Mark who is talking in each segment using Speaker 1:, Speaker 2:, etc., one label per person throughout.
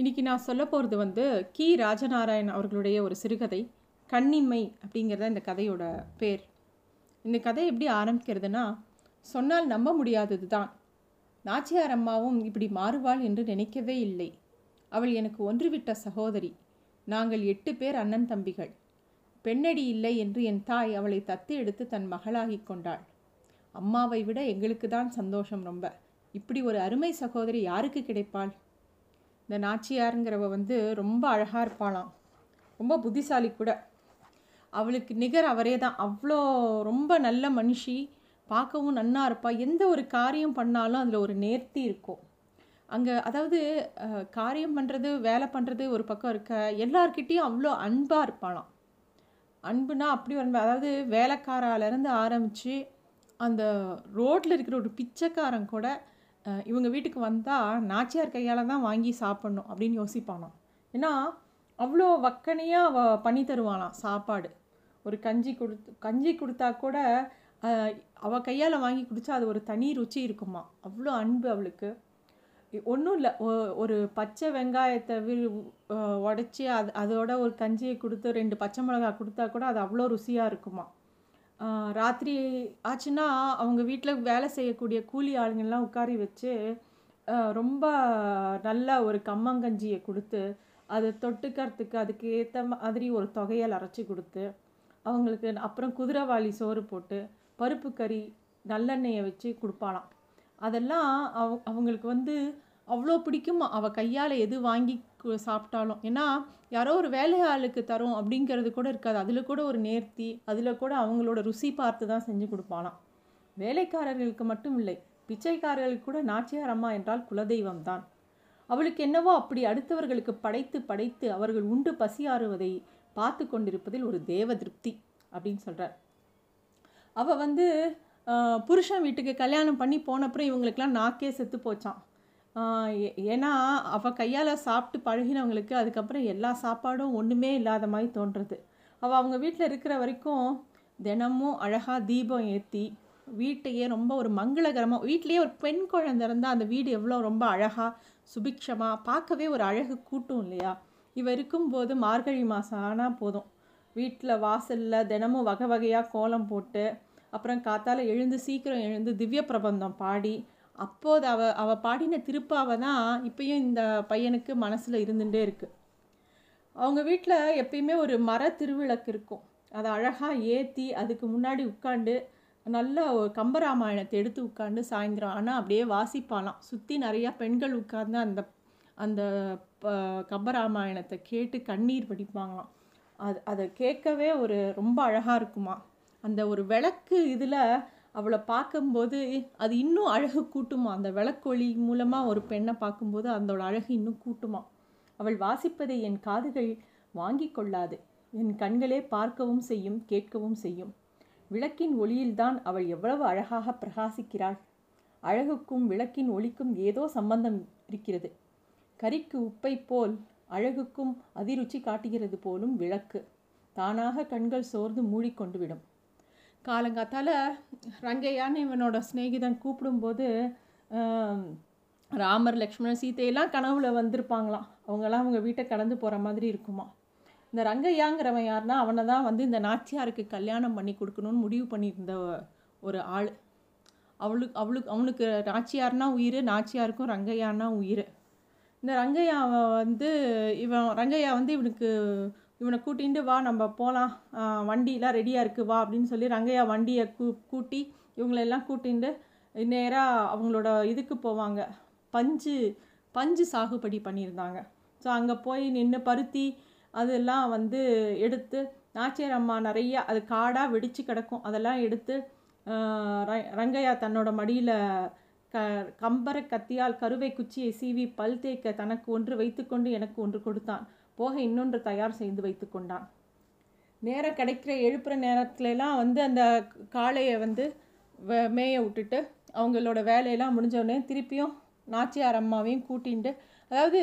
Speaker 1: இன்னைக்கு நான் சொல்ல போகிறது வந்து கி. ராஜநாராயண் அவர்களுடைய ஒரு சிறுகதை கண்ணிமை அப்படிங்கிறத இந்த கதையோட பேர். இந்த கதை எப்படி ஆரம்பிக்கிறதுனா சொன்னால் நம்ப முடியாதது தான். நாச்சியார் அம்மாவும் இப்படி மாறுவாள் என்று நினைக்கவே இல்லை. அவள் எனக்கு ஒன்றுவிட்ட சகோதரி. நாங்கள் எட்டு பேர் அண்ணன் தம்பிகள். பெண்ணடி இல்லை என்று என் தாய் அவளை தத்து எடுத்து தன் மகளாகிக் கொண்டாள். அம்மாவை விட எங்களுக்கு தான் சந்தோஷம் ரொம்ப. இப்படி ஒரு அருமை சகோதரி யாருக்கு கிடைப்பாள்? இந்த நாச்சியாருங்கிறவ வந்து ரொம்ப அழகாக இருப்பாளாம். ரொம்ப புத்திசாலி கூட. அவளுக்கு நிகர் அவரே தான். அவ்வளோ ரொம்ப நல்ல மனுஷி. பார்க்கவும் நன்னா இருப்பாள் எந்த ஒரு காரியம் பண்ணாலும் அதில் ஒரு நேர்த்தி இருக்கும். அங்கே அதாவது காரியம் பண்ணுறது வேலை பண்ணுறது ஒரு பக்கம் இருக்க எல்லார்கிட்டேயும் அவ்வளோ அன்பாக இருப்பாளாம். அன்புனா அப்படி ஒரு அதாவது வேலைக்காராலேருந்து ஆரம்பித்து அந்த ரோட்டில் இருக்கிற ஒரு பிச்சைக்காரன் கூட இவங்க வீட்டுக்கு வந்தால் நாச்சியார் கையால் தான் வாங்கி சாப்பிட்ணும் அப்படின்னு யோசிப்பானாம். ஏன்னா அவ்வளோ வக்கனையாக அவ பண்ணி தருவானாம் சாப்பாடு. ஒரு கஞ்சி கொடுத்து கஞ்சி கொடுத்தா கூட அவள் கையால் வாங்கி குடித்தா அது ஒரு தனி ருச்சி இருக்குமா அவ்வளோ அன்பு அவளுக்கு. ஒன்றும் இல்லை. ஒரு பச்சை வெங்காயத்தை வி உடச்சி அது அதோட ஒரு கஞ்சியை கொடுத்து ரெண்டு பச்சை மிளகாய் கொடுத்தா கூட அது அவ்வளோ ருசியாக இருக்குமா ராத்திரி ஆச்சுன்னா அவங்க வீட்டில் வேலை செய்யக்கூடிய கூலி ஆளுங்கள்லாம் உட்காரி வச்சு ரொம்ப நல்ல ஒரு கம்மங்கஞ்சியை கொடுத்து அதை தொட்டுக்கிறதுக்கு அதுக்கு ஏற்ற மாதிரி ஒரு தொகையல் அரைச்சி கொடுத்து அவங்களுக்கு அப்புறம் குதிரைவாளி சோறு போட்டு பருப்பு கறி நல்லெண்ணெயை வச்சு கொடுப்பாளாம். அதெல்லாம் அவ அவங்களுக்கு வந்து அவ்வளோ பிடிக்குமா? அவள் கையால் எது வாங்கி சாப்பிட்டாலும். ஏன்னா யாரோ ஒரு வேலையாளுக்கு தரும் அப்படிங்கிறது கூட இருக்காது. அதில் கூட ஒரு நேர்த்தி அதில் கூட அவங்களோட ருசி பார்த்து தான் செஞ்சு கொடுப்பானாம் வேலைக்காரர்களுக்கு மட்டும் இல்லை பிச்சைக்காரர்களுக்கு கூட நாச்சியார் அம்மா என்றால் குலதெய்வம் தான். அவளுக்கு என்னவோ அப்படி அடுத்தவர்களுக்கு படைத்து படைத்து அவர்கள் உண்டு பசியாறுவதை பார்த்து கொண்டிருப்பதில் ஒரு தேவ திருப்தி அப்படின்னு சொல்கிறார் அவள் வந்து புருஷன் வீட்டுக்கு கல்யாணம் பண்ணி போனப்புறம் இவங்களுக்கெல்லாம் நாக்கே செத்து போச்சான் ஏன்னா அவள் கையால் சாப்பிட்டு பழகினவங்களுக்கு அதுக்கப்புறம் எல்லா சாப்பாடும் ஒன்றுமே இல்லாத மாதிரி தோன்றுறது. அவள் அவங்க வீட்டில் இருக்கிற வரைக்கும் தினமும் அழகாக தீபம் ஏற்றி வீட்டையே ரொம்ப ஒரு மங்களகரமாக வீட்லேயே ஒரு பெண் குழந்தை இருந்தால் அந்த வீடு எவ்வளோ ரொம்ப அழகாக சுபிக்ஷமாக பார்க்கவே ஒரு அழகு கூட்டும் இல்லையா? இவ இருக்கும்போது மார்கழி மாதம் ஆனால் போதும். வீட்டில் வாசலில் தினமும் வகை வகையாக கோலம் போட்டு அப்புறம் காத்தால் எழுந்து சீக்கிரம் எழுந்து திவ்ய பிரபந்தம் பாடி அப்போது அவ அவள் பாடின திருப்பாவை தான் இப்பயும் இந்த பையனுக்கு மனசில் இருந்துகிட்டே இருக்குது அவங்க வீட்டில் எப்பயுமே ஒரு மர திருவிளக்கு இருக்கும். அதை அழகாக ஏற்றி அதுக்கு முன்னாடி உட்காந்து நல்ல கம்பராமாயணத்தை எடுத்து உட்காந்து சாயந்தரம் ஆனால் அப்படியே வாசிப்பாலாம் சுற்றி நிறையா பெண்கள் உட்கார்ந்து அந்த அந்த ப- கம்பராமாயணத்தை கேட்டு கண்ணீர் படிப்பாங்களாம் அது அதை கேட்கவே ஒரு ரொம்ப அழகாக இருக்குமா அந்த ஒரு விளக்கு இதில் அவளை பார்க்கும்போது அது இன்னும் அழகு கூட்டுமா? அந்த விளக்கொளி மூலமாக ஒரு பெண்ணை பார்க்கும்போது அதோட அழகு இன்னும் கூட்டுமா? அவள் வாசிப்பதை என் காதுகள் வாங்கிக் கொள்ளாது. என் கண்களே பார்க்கவும் செய்யும் கேட்கவும் செய்யும். விளக்கின் ஒளியில்தான் அவள் எவ்வளவு அழகாக பிரகாசிக்கிறாள். அழகுக்கும் விளக்கின் ஒளிக்கும் ஏதோ சம்பந்தம் இருக்கிறது. கரிக்கு உப்பை போல் அழகுக்கும் அதிருச்சி காட்டுகிறது போலும் விளக்கு. தானாக கண்கள் சோர்ந்து மூடிக்கொண்டு விடும். காலங்காத்தால் ரங்கையான்னு இவனோட சிநேகிதன் கூப்பிடும்போது ராமர் லக்ஷ்மணன் சீதையெல்லாம் கனவுல வந்திருப்பாங்களாம். அவங்கெல்லாம் அவங்க வீட்டை கடந்து போகிற மாதிரி இருக்குமா? இந்த ரங்கையாங்கிறவன் யாருன்னா அவனை தான் வந்து இந்த நாச்சியாருக்கு கல்யாணம் பண்ணி கொடுக்கணும்னு முடிவு பண்ணியிருந்த ஒரு ஆள். அவளுக்கு அவளுக்கு அவனுக்கு நாச்சியார்னா உயிர் நாச்சியாருக்கும் ரங்கையான்னா உயிர். இந்த ரங்கையா வந்து இவன் ரங்கையா வந்து இவனுக்கு இவனை கூட்டிகிட்டு வா நம்ம போகலாம் வண்டியெலாம் ரெடியாக இருக்குது வா அப்படின்னு சொல்லி ரங்கையா வண்டியை கூ கூட்டி இவங்களெல்லாம் கூட்டிகிட்டு நேராக அவங்களோட இதுக்கு போவாங்க. பஞ்சு பஞ்சு சாகுபடி பண்ணியிருந்தாங்க. ஸோ அங்கே போய் நின்று பருத்தி அதெல்லாம் வந்து எடுத்து நாச்சியார் அம்மா நிறைய அது காடாக வெடித்து கிடக்கும். அதெல்லாம் எடுத்து ரங்கையா தன்னோட மடியில் க கம்பர கத்தியால் கருவை குச்சியை சீவி பல் தேய்க்க தனக்கு ஒன்று வைத்துக்கொண்டு எனக்கு ஒன்று கொடுத்தான். போக இன்னொன்று தயார் செய்து வைத்து கொண்டான். நேரம் கிடைக்கிற எழுப்புற நேரத்துலலாம் வந்து அந்த காளையை வந்து மேய விட்டுட்டு அவங்களோட வேலையெல்லாம் முடிஞ்சோடனே திருப்பியும் நாச்சியார் அம்மாவையும் கூட்டின்ட்டு அதாவது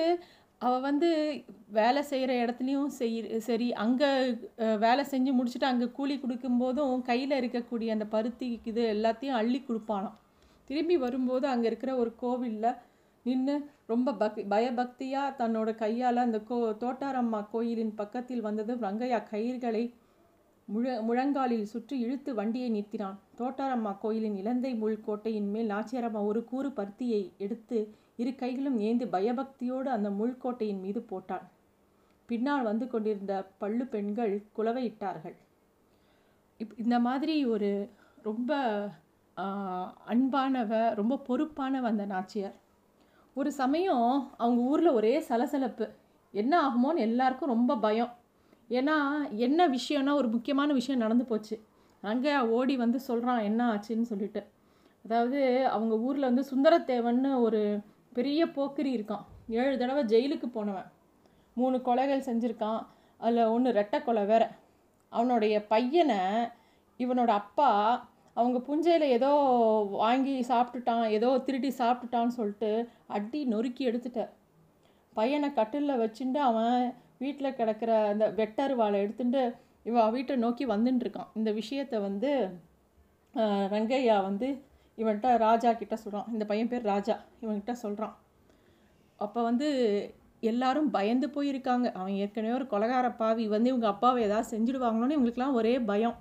Speaker 1: அவள் வந்து வேலை செய்கிற இடத்துலையும் செய் சரி அங்கே வேலை செஞ்சு முடிச்சுட்டு அங்கே கூலி கொடுக்கும்போதும் கையில் இருக்கக்கூடிய அந்த பருத்தி இது எல்லாத்தையும் அள்ளி கொடுப்பானாம். திரும்பி வரும்போது அங்கே இருக்கிற ஒரு கோவிலில் நின்று ரொம்ப பக் பயபக்தியாக தன்னோட கையால் அந்த கோ தோட்டாரம்மா கோயிலின் பக்கத்தில் வந்ததும் ரங்கையா கயிர்களை முழ முழங்காலில் சுற்றி இழுத்து வண்டியை நிறுத்தினான். தோட்டாரம்மா கோயிலின் இலந்தை முள் கோட்டையின் மேல் நாச்சியாரம்மா ஒரு கூறு பருத்தியை எடுத்து இரு கைகளும் ஏந்தி பயபக்தியோடு அந்த முள்கோட்டையின் மீது போட்டான் பின்னால் வந்து கொண்டிருந்த பள்ளு பெண்கள் குலவையிட்டார்கள் இப் இந்த மாதிரி ஒரு ரொம்ப அன்பானவ ரொம்ப பொறுப்பானவ அந்த நாச்சியார். ஒரு சமயம் அவங்க ஊரில் ஒரே சலசலப்பு. என்ன ஆகுமோன்னு எல்லாருக்கும் ரொம்ப பயம். ஏன்னா என்ன விஷயம்னா ஒரு முக்கியமான விஷயம் நடந்து போச்சு. அங்கே ஓடி வந்து சொல்கிறான் என்ன ஆச்சுன்னு சொல்லிட்டு. அதாவது அவங்க ஊரில் வந்து சுந்தரத்தேவன்னு ஒரு பெரிய போக்கிரி இருக்கான். ஏழு தடவை ஜெயிலுக்கு போனவன். மூணு கொலைகள் செஞ்சுருக்கான். அதில் ஒன்று ரெட்டை கொலை வேற. அவனுடைய பையனை இவனோட அப்பா அவங்க புஞ்சையில் ஏதோ வாங்கி சாப்பிட்டுட்டான் ஏதோ திருடி சாப்பிட்டுட்டான்னு சொல்லிட்டு அடி நொறுக்கி எடுத்துட்டேன் பையனை கட்டிலில் வச்சுட்டு அவன் வீட்டில் கிடக்கிற அந்த வெட்டருவாளை எடுத்துட்டு இவன் வீட்டை நோக்கி வந்துட்டு இருக்கான் இந்த விஷயத்தை வந்து ரங்கையா வந்து இவன்கிட்ட ராஜா கிட்ட சொல்கிறான் இந்த பையன் பேர் ராஜா. இவன்கிட்ட சொல்கிறான் அப்போ வந்து எல்லாரும் பயந்து போயிருக்காங்க. அவன் ஏற்கனவே ஒரு கொலகார பாவி. வந்து இவங்க அப்பாவை ஏதாவது செஞ்சுடுவாங்களோன்னு இவங்களுக்குலாம் ஒரே பயம்.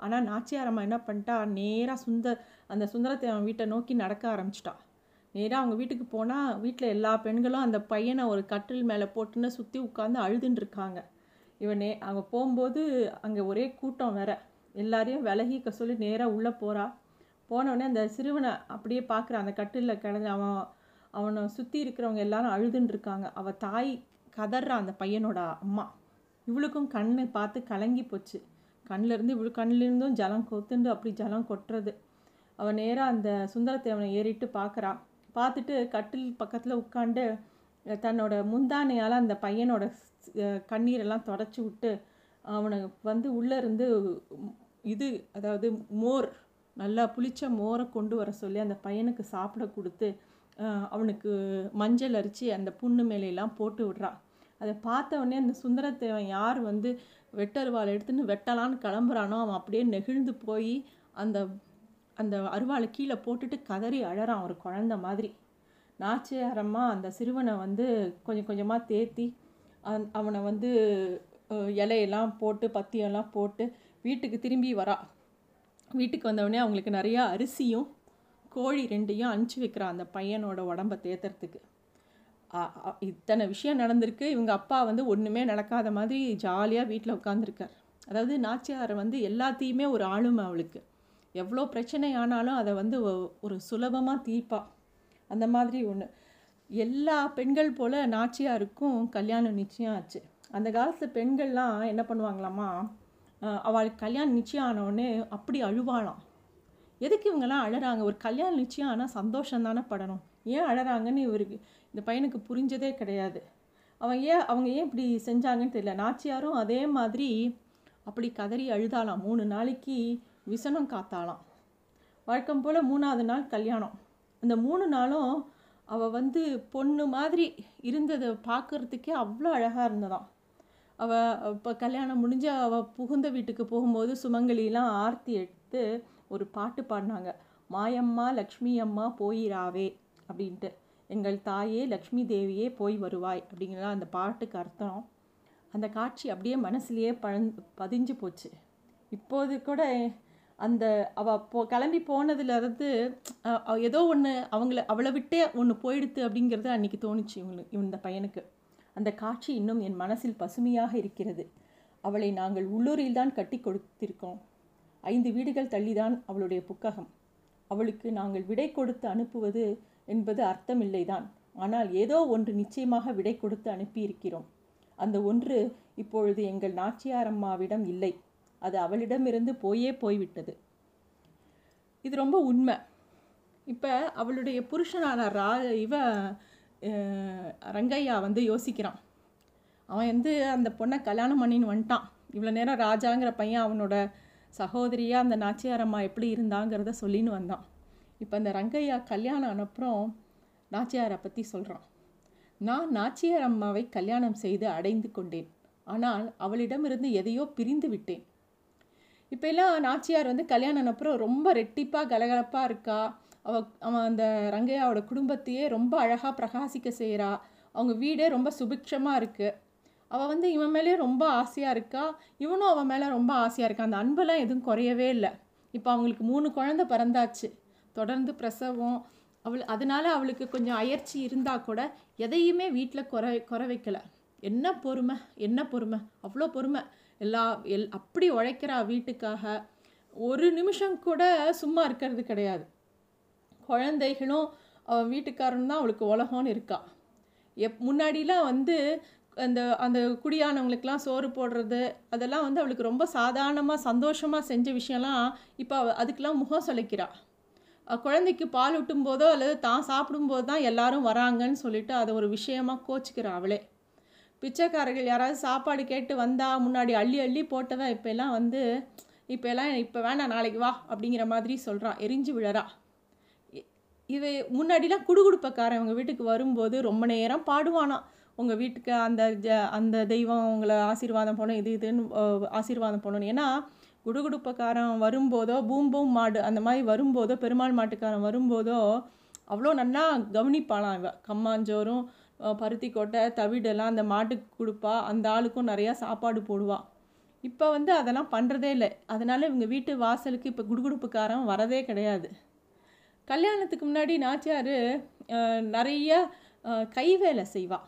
Speaker 1: ஆனால் நாச்சியாரம்மா என்ன பண்ணிட்டா? நேராக சுந்த அந்த சுந்தரத்தை அவன் வீட்டை நோக்கி நடக்க ஆரம்பிச்சிட்டா. நேராக அவங்க வீட்டுக்கு போனால் வீட்டில் எல்லா பெண்களும் அந்த பையனை ஒரு கட்டில் மேலே போட்டுன்னு சுற்றி உட்காந்து அழுதுன்னு இருக்காங்க. இவன் நே அவங்க போகும்போது அங்கே ஒரே கூட்டம் வேற. எல்லாரையும் விலகிக்க சொல்லி நேராக உள்ளே போகிறா போனவுடனே அந்த சிறுவனை அப்படியே பார்க்குறான் அந்த கட்டிலில் கிடந்து அவன் அவனை சுற்றி இருக்கிறவங்க எல்லாரும் அழுதுன்னு இருக்காங்க. அவள் தாய் கதறா அந்த பையனோட அம்மா. இவளுக்கும் கண்ணு பார்த்து கலங்கி போச்சு. கண்ணிலேருந்து இவ்வளோ கண்ணிலிருந்தும் ஜலம் கொத்துண்டு அப்படி ஜலம் கொட்டுறது. அவன் நேராக அந்த சுந்தரத்தேவனை ஏறிட்டு பார்க்குறான் பார்த்துட்டு கட்டில் பக்கத்தில் உட்காந்து தன்னோட முந்தானையால் அந்த பையனோட கண்ணீரெல்லாம் தொடச்சி விட்டு அவனை வந்து உள்ளே இருந்து இது அதாவது மோர் நல்லா புளிச்ச மோரை கொண்டு வர சொல்லி அந்த பையனுக்கு சாப்பிட கொடுத்து அவனுக்கு மஞ்சள் அரிச்சு அந்த புண்ணு மேலையெல்லாம் போட்டு விடுறான் அதை பார்த்த உடனே அந்த சுந்தரத்தேவன் யார் வந்து வெட்டருவாள் எடுத்துன்னு வெட்டலான்னு கிளம்புறானோ அவன் அப்படியே நெகிழ்ந்து போய் அந்த அந்த அருவாளை கீழே போட்டுட்டு கதறி அழறான் ஒரு குழந்த மாதிரி. நாச்சியாரம்மா அந்த சிறுவனை வந்து கொஞ்சம் கொஞ்சமாக தேத்தி அந் அவனை வந்து இலையெல்லாம் போட்டு பத்தியெல்லாம் போட்டு வீட்டுக்கு திரும்பி வரா. வீட்டுக்கு வந்தவுடனே அவங்களுக்கு நிறையா அரிசியும் கோழி ரெண்டையும் அனுப்பிச்சி வைக்கிறான் அந்த பையனோட உடம்ப தேத்துறதுக்கு. இத்தனை விஷயம் நடந்திருக்கு. இவங்க அப்பா வந்து ஒன்றுமே நடக்காத மாதிரி ஜாலியாக வீட்டில் உட்காந்துருக்கார் அதாவது நாச்சியார் வந்து எல்லாத்தையுமே ஒரு ஆளுமை அவளுக்கு. எவ்வளோ பிரச்சனை ஆனாலும் அதை வந்து ஒ- ஒரு சுலபமாக தீர்ப்பா. அந்த மாதிரி ஒன்று எல்லா பெண்கள் போல் நாச்சியாருக்கும் கல்யாணம் நிச்சயம் ஆச்சு. அந்த காலத்து பெண்கள்லாம் என்ன பண்ணுவாங்களாமா அவளுக்கு கல்யாணம் நிச்சயம் ஆனவொடனே அப்படி அழுவாளாம். எதுக்கு இவங்கெல்லாம் அழறாங்க? ஒரு கல்யாணம் நிச்சயம் ஆனால் சந்தோஷம் தானே படணும். ஏன் அழறாங்கன்னு இவருக்கு இந்த பையனுக்கு புரிஞ்சதே கிடையாது. அவன் ஏன் அவங்க ஏன் இப்படி செஞ்சாங்கன்னு தெரியல. நாச்சியாரும் அதே மாதிரி அப்படி கதறி அழுதாளாம். மூணு நாளைக்கு விசனம் காத்தாலாம் வழக்கம் போல் மூணாவது நாள் கல்யாணம். அந்த மூணு நாளும் அவள் வந்து பொண்ணு மாதிரி இருந்ததை பார்க்குறதுக்கே அவ்வளோ அழகாக இருந்ததாம். அவள் இப்போ கல்யாணம் முடிஞ்சு அவள் புகுந்த வீட்டுக்கு போகும்போது சுமங்கலிலாம் ஆர்த்தி எடுத்து ஒரு பாட்டு பாடினாங்க. மாயம்மா லக்ஷ்மி அம்மா போயிராவே அப்படின்ட்டு. எங்கள் தாயே லக்ஷ்மி தேவியே போய் வருவாய் அப்படிங்கிற அந்த பாட்டுக்கு அர்த்தம். அந்த காட்சி அப்படியே மனசுலேயே பழந் பதிஞ்சு போச்சு. இப்போது கூட அந்த அவ போ கிளம்பி போனதுலேருந்து ஏதோ ஒன்று அவங்கள அவளை விட்டே ஒன்று போயிடுத்து அப்படிங்கிறது அன்றைக்கி தோணுச்சு இவங்களுக்கு இந்த பையனுக்கு. அந்த காட்சி இன்னும் என் மனசில் பசுமையாக இருக்கிறது. அவளை நாங்கள் உள்ளூரில் தான் கட்டி கொடுத்திருக்கோம். ஐந்து வீடுகள் தள்ளிதான் அவளுடைய புக்ககம். அவளுக்கு நாங்கள் விடை கொடுத்து அனுப்புவது என்பது அர்த்தமில்லைதான். ஆனால் ஏதோ ஒன்று நிச்சயமாக விடை கொடுத்து அனுப்பியிருக்கிறோம். அந்த ஒன்று இப்பொழுது எங்கள் நாச்சியாரம்மாவிடம் இல்லை. அது அவளிடமிருந்து போயே போய்விட்டது. இது ரொம்ப உண்மை. இப்போ அவளுடைய புருஷனான ரா இவ ரங்கையா வந்து யோசிக்கிறான். அவன் வந்து அந்த பொண்ணை கல்யாணம் பண்ணின்னு வந்துட்டான். இவ்வளோ நேரம் ராஜாங்கிற பையன் அவனோட சகோதரியாக அந்த நாச்சியாரம்மா எப்படி இருந்தாங்கிறத சொல்லின்னு வந்தான். இப்போ அந்த ரங்கையா கல்யாணம் ஆனப்புறம் நாச்சியாரை பற்றி சொல்கிறான் நான் நாச்சியார் அம்மாவை கல்யாணம் செய்து அடைந்து கொண்டேன். ஆனால் அவளிடமிருந்து எதையோ பிரிந்து விட்டேன். இப்போ எல்லாம் நாச்சியார் வந்து கல்யாணம் அப்புறம் ரொம்ப ரெட்டிப்பாக கலகலப்பாக இருக்கா? அவ அவன் அந்த ரங்கையாவோட குடும்பத்தையே ரொம்ப அழகாக பிரகாசிக்க செய்கிறா அவங்க வீடே ரொம்ப சுபிக்ஷமாக இருக்குது அவள் வந்து இவன் மேலே ரொம்ப ஆசையாக இருக்கா? இவனும் அவன் மேலே ரொம்ப ஆசையாக இருக்கா? அந்த அன்பெல்லாம் எதுவும் குறையவே இல்லை. இப்போ அவங்களுக்கு மூணு குழந்தை பிறந்தாச்சு. தொடர்ந்து பிரசவம் அவள் அதனால் அவளுக்கு கொஞ்சம் அயற்சி இருந்தால் கூட எதையுமே வீட்டில் குறை குறை வைக்கலை. என்ன பொறுமை என்ன பொறுமை? அவ்வளோ பொறுமை. எல்லா எல் அப்படி உழைக்கிறா வீட்டுக்காக ஒரு நிமிஷம் கூட சும்மா இருக்கிறது கிடையாது. குழந்தைகளும் அவன் வீட்டுக்காரனும் தான் அவளுக்கு உலகம்னு இருக்கா. எப் முன்னாடிலாம் வந்து அந்த அந்த குடியானவங்களுக்கெல்லாம் சோறு போடுறது அதெல்லாம் வந்து அவளுக்கு ரொம்ப சாதாரணமாக சந்தோஷமாக செஞ்ச விஷயம்லாம் இப்போ அதுக்கெலாம் அதுக்கெல்லாம் முகம் சுளைக்கிறா. குழந்தைக்கு பால் ஊட்டும் போதோ அல்லது தான் சாப்பிடும்போது தான் எல்லாரும் வராங்கன்னு சொல்லிட்டு அதை ஒரு விஷயமாக கோச்சிக்கிறா அவளே. பிச்சைக்காரர்கள் யாராவது சாப்பாடு கேட்டு வந்தால் முன்னாடி அள்ளி அள்ளி போட்டவன் இப்போ எல்லாம் வந்து இப்போ எல்லாம் இப்போ வேணாம் நாளைக்கு வா அப்படிங்கிற மாதிரி சொல்கிறான் எரிஞ்சு விழறா. இது முன்னாடிலாம் குடுகுடுப்பக்காரன் உங்கள் வீட்டுக்கு வரும்போது ரொம்ப நேரம் பாடுவானா. உங்கள் வீட்டுக்கு அந்த ஜ அந்த தெய்வம் உங்களை ஆசீர்வாதம் பண்ணணும் இது இதுன்னு ஆசீர்வாதம் பண்ணணும் ஏன்னா குடுகுடுப்பக்காரன் வரும்போதோ பூம் பூம் மாடு அந்த மாதிரி வரும்போதோ பெருமாள் மாட்டுக்காரன் வரும்போதோ அவ்வளோ நல்லா கவனிப்பாளாம் இவ. கம்மாஞ்சோறும் பருத்தி கொட்டை தவிடெல்லாம் அந்த மாட்டுக்கு கொடுப்பா. அந்த ஆளுக்கும் நிறையா சாப்பாடு போடுவாள் இப்போ வந்து அதெல்லாம் பண்ணுறதே இல்லை. அதனால் இவங்க வீட்டு வாசலுக்கு இப்போ குடுகுடுப்புக்காரன் வரதே கிடையாது. கல்யாணத்துக்கு முன்னாடி நாச்சியார் நிறைய அஹ், கைவேலை செய்வாள்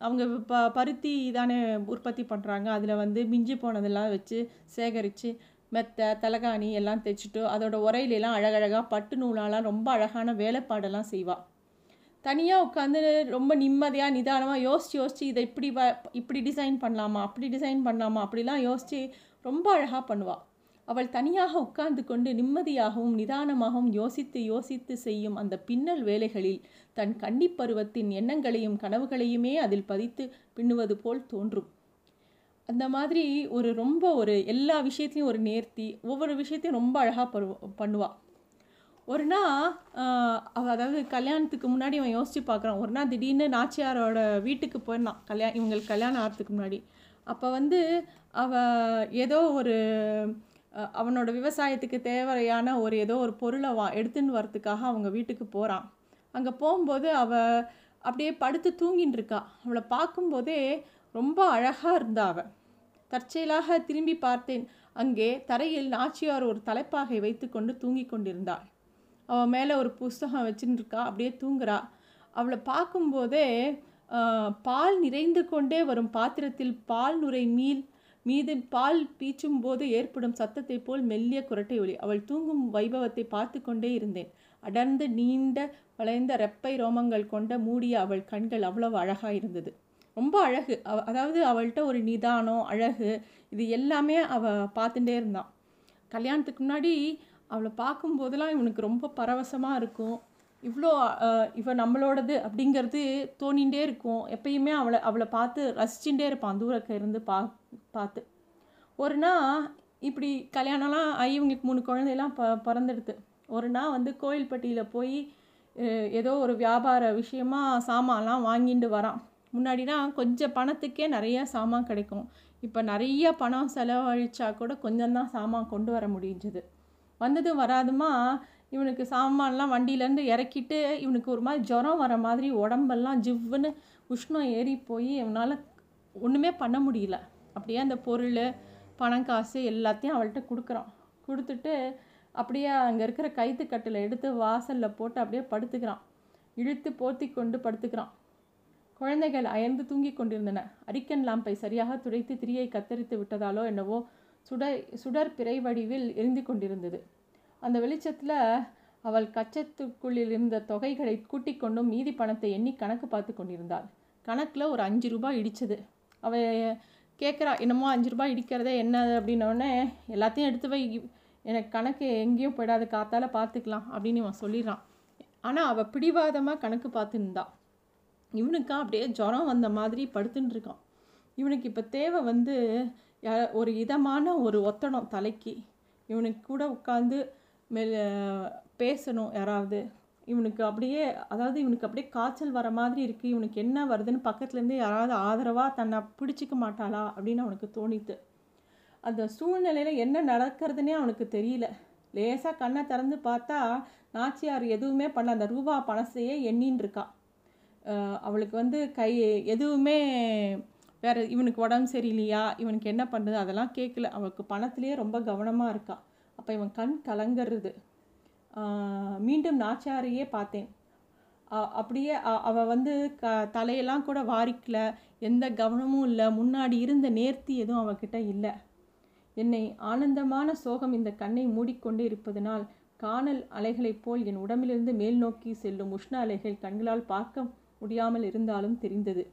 Speaker 1: அவங்க ப பருத்தி தானே உற்பத்தி பண்ணுறாங்க அதில் வந்து மிஞ்சி போனதெல்லாம் வச்சு சேகரித்து மெத்தை தலகாணி எல்லாம் தைச்சிட்டு அதோட உரையிலெல்லாம் அழகழகாக பட்டு நூலாலாம் ரொம்ப அழகான வேலைப்பாடெல்லாம் செய்வாள் தனியாக உட்காந்து ரொம்ப நிம்மதியாக நிதானமாக யோசித்து யோசித்து இதை இப்படி வ இப்படி டிசைன் பண்ணலாமா அப்படி டிசைன் பண்ணலாமா அப்படிலாம் யோசித்து ரொம்ப அழகாக பண்ணுவாள் அவள் தனியாக உட்கார்ந்து கொண்டு நிம்மதியாகவும் நிதானமாகவும் யோசித்து யோசித்து செய்யும் அந்த பின்னல் வேலைகளில் தன் கன்னிப்பருவத்தின் எண்ணங்களையும் கனவுகளையுமே அதில் பதித்து பின்னுவது போல் தோன்றும். அந்த மாதிரி ஒரு ரொம்ப ஒரு எல்லா விஷயத்தையும் ஒரு நேர்த்தி ஒவ்வொரு விஷயத்தையும் ரொம்ப அழகாக பரு பண்ணுவாள் ஒரு நாள் அதாவது கல்யாணத்துக்கு முன்னாடி அவன் யோசித்து பார்க்குறான் ஒரு நாள் திடீர்னு நாச்சியாரோட வீட்டுக்கு போயிருந்தான் கல்யாணம் இவங்களுக்கு கல்யாணம் ஆகிறதுக்கு முன்னாடி. அப்போ வந்து அவ ஏதோ ஒரு அவனோட விவசாயத்துக்கு தேவையான ஒரு ஏதோ ஒரு பொருளை வா எடுத்துன்னு வரத்துக்காக அவங்க வீட்டுக்கு போகிறான் அங்கே போகும்போது அவ அப்படியே படுத்து தூங்கின்னு இருக்கா. அவளை பார்க்கும்போதே ரொம்ப அழகாக இருந்தா அவள் தற்செயலாக திரும்பி பார்த்தேன். அங்கே தரையில் நாச்சியார் ஒரு தலைப்பாகை வைத்துக்கொண்டு தூங்கிக் கொண்டிருந்தாள். அவள் மேலே ஒரு புஸ்தகம் வச்சுன்னு அப்படியே தூங்குறா. அவளை பார்க்கும்போதே பால் நிறைந்து கொண்டே வரும் பாத்திரத்தில் பால் நுரை மீல் மீது பால் பீச்சும் போது ஏற்படும் சத்தத்தைப் போல் மெல்லிய குரட்டை ஒளி அவள் தூங்கும் வைபவத்தை பார்த்து கொண்டே இருந்தேன். அடர்ந்து நீண்ட வளைந்த ரெப்பை ரோமங்கள் கொண்ட மூடிய அவள் கண்கள் அவ்வளவு அழகாக இருந்தது. ரொம்ப அழகு. அவ அதாவது அவள்கிட்ட ஒரு நிதானம் அழகு இது எல்லாமே அவள் பார்த்துட்டே இருந்தான் கல்யாணத்துக்கு முன்னாடி அவளை பார்க்கும்போதெல்லாம் இவனுக்கு ரொம்ப பரவசமாக இருக்கும். இவ்வளோ இவ நம்மளோடது அப்படிங்கிறது தோணிகிட்டே இருக்கும். எப்பயுமே அவளை அவளை பார்த்து ரசிச்சுட்டே இருப்பான். தூரக்க இருந்து பா பார்த்து. ஒரு நாள் இப்படி கல்யாணம்லாம் ஆகி இவங்களுக்கு மூணு குழந்தையெல்லாம் ப பிறந்தெடுத்து ஒரு நாள் வந்து கோயில்பட்டியில் போய் ஏதோ ஒரு வியாபார விஷயமா சாமான்லாம் வாங்கிட்டு வரான். முன்னாடினா கொஞ்சம் பணத்துக்கே நிறைய சாமான் கிடைக்கும். இப்போ நிறைய பணம் செலவழிச்சா கூட கொஞ்சம்தான் சாமான் கொண்டு வர முடிஞ்சது. வந்ததும் வராதுமா இவனுக்கு சாமான்லாம் வண்டியிலேருந்து இறக்கிட்டு இவனுக்கு ஒரு மாதிரி ஜுரம் வர மாதிரி உடம்பெல்லாம் ஜிவ்வுன்னு உஷ்ணம் ஏறி போய் இவனால் ஒன்றுமே பண்ண முடியல. அப்படியே அந்த பொருள் பணம் காசு எல்லாத்தையும் அவள்கிட்ட கொடுக்குறான். கொடுத்துட்டு அப்படியே அங்கே இருக்கிற கைத்துக்கட்டில் எடுத்து வாசலில் போட்டு அப்படியே படுத்துக்கிறான். இழுத்து போத்தி கொண்டு படுத்துக்கிறான். குழந்தைகள் அயர்ந்து தூங்கிக் கொண்டிருந்தன. அரிக்கன் லாம்பை சரியாக துடைத்து திரியை கத்தரித்து விட்டதாலோ என்னவோ சுடர் சுடர் பிறை வடிவில் எரிந்து கொண்டிருந்தது. அந்த வெளிச்சத்தில் அவள் கச்சத்துக்குள்ளில் இருந்த தொகைகளை கூட்டிக் கொண்டும் மீதி பணத்தை எண்ணி கணக்கு பார்த்து கொண்டிருந்தாள். கணக்கில் ஒரு அஞ்சு ரூபாய் இடிச்சது. அவள் கேட்குறா என்னமோ அஞ்சு ரூபாய் இடிக்கிறதே என்ன அப்படின்னோடனே எல்லாத்தையும் எடுத்து வை எனக்கு கணக்கு எங்கேயும் போயிடாது காத்தால் பார்த்துக்கலாம் அப்படின்னு இவன் சொல்லிடுறான். ஆனால் அவள் பிடிவாதமாக கணக்கு பார்த்துருந்தா இவனுக்கா அப்படியே ஜுரம் வந்த மாதிரி படுத்துன்னு இருக்கான். இவனுக்கு இப்போ தேவை வந்து ஒரு இதமான ஒரு ஒத்தடம் தலைக்கு. இவனுக்கு கூட உட்காந்து மெல் பேசணும் யாராவது. இவனுக்கு அப்படியே அதாவது இவனுக்கு அப்படியே காய்ச்சல் வர மாதிரி இருக்குது இவனுக்கு என்ன வருதுன்னு பக்கத்துலேருந்து யாராவது ஆதரவாக தன்னை பிடிச்சிக்க மாட்டாளா அப்படின்னு அவனுக்கு தோணித்து. அந்த சூழ்நிலையில் என்ன நடக்கிறதுனே அவனுக்கு தெரியல. லேசாக கண்ணை திறந்து பார்த்தா நாச்சியார் எதுவுமே பண்ண அந்த ரூபா பணத்தையே எண்ணின்னு இருக்கான் அவளுக்கு வந்து கை எதுவுமே வேறு இவனுக்கு உடம்பு சரியில்லையா இவனுக்கு என்ன பண்ணுது அதெல்லாம் கேட்கல அவளுக்கு பணத்திலேயே ரொம்ப கவனமாக இருக்கா. அப்போ இவன் கண் கலங்கிறது. மீண்டும் நாச்சாரியே பார்த்தேன். அப்படியே அவள் வந்து க தலையெல்லாம் கூட வாரிக்கல. எந்த கவனமும் இல்லை. முன்னாடி இருந்த நேர்த்தி எதுவும் அவகிட்ட இல்லை. என்னை ஆனந்தமான சோகம் இந்த கண்ணை மூடிக்கொண்டே இருப்பதனால் காணல் அலைகளைப் போல் என் உடம்பிலிருந்து மேல் நோக்கி செல்லும் உஷ்ண அலைகள் கண்களால் பார்க்க முடியாமல் இருந்தாலும் தெரிந்தது.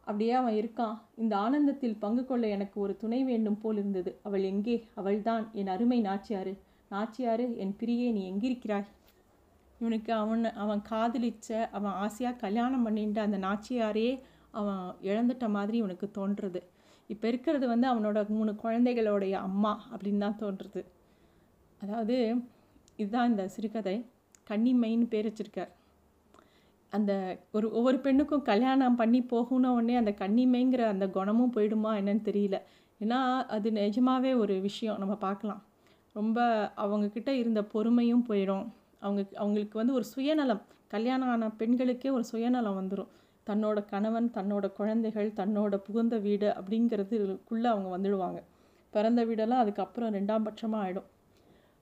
Speaker 1: அப்படியே அவன் இருக்கான். இந்த ஆனந்தத்தில் பங்கு கொள்ள எனக்கு ஒரு துணை வேண்டும் போல் இருந்தது. அவள் எங்கே? அவள்தான். என் அருமை நாச்சியாரு. நாச்சியாரு என் பிரியே நீ எங்கிருக்கிறாய்? இவனுக்கு அவன் அவன் காதலிச்ச அவன் ஆசையாக கல்யாணம் பண்ணிட்டு அந்த நாச்சியாரே அவன் இழந்துட்ட மாதிரி இவனுக்கு தோன்றுறது. இப்போ இருக்கிறது வந்து அவனோட மூணு குழந்தைகளுடைய அம்மா அப்படின்னு தான் தோன்றுறது. அதாவது இதுதான் இந்த சிறுகதை. கன்னிமைன்னு பேர் வச்சிருக்கார். அந்த ஒரு ஒவ்வொரு பெண்ணுக்கும் கல்யாணம் பண்ணி போகணும் உடனே அந்த கன்னிமைங்கிற அந்த குணமும் போயிடுமா என்னன்னு தெரியல. ஏன்னா அது நிஜமாவே ஒரு விஷயம். நம்ம பார்க்கலாம். ரொம்ப அவங்கக்கிட்ட இருந்த பொறுமையும் போயிடும். அவங்க அவங்களுக்கு வந்து ஒரு சுயநலம். கல்யாணம் ஆன பெண்களுக்கே ஒரு சுயநலம் வந்துடும் தன்னோட கணவன் தன்னோட குழந்தைகள் தன்னோட புகுந்த வீடு அப்படிங்கிறதுக்குள்ளே அவங்க வந்துடுவாங்க. பிறந்த வீடெல்லாம் அதுக்கப்புறம் ரெண்டாம் பட்சமாக ஆகிடும்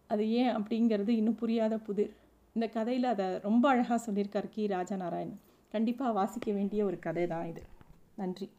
Speaker 1: அது ஏன் அப்படிங்கிறது இன்னும் புரியாத புதிர். இந்த கதையில் அதை ரொம்ப அழகாக சொல்லியிருக்கார் கி. ராஜநாராயணன். கண்டிப்பாக வாசிக்க வேண்டிய ஒரு கதை தான் இது. நன்றி.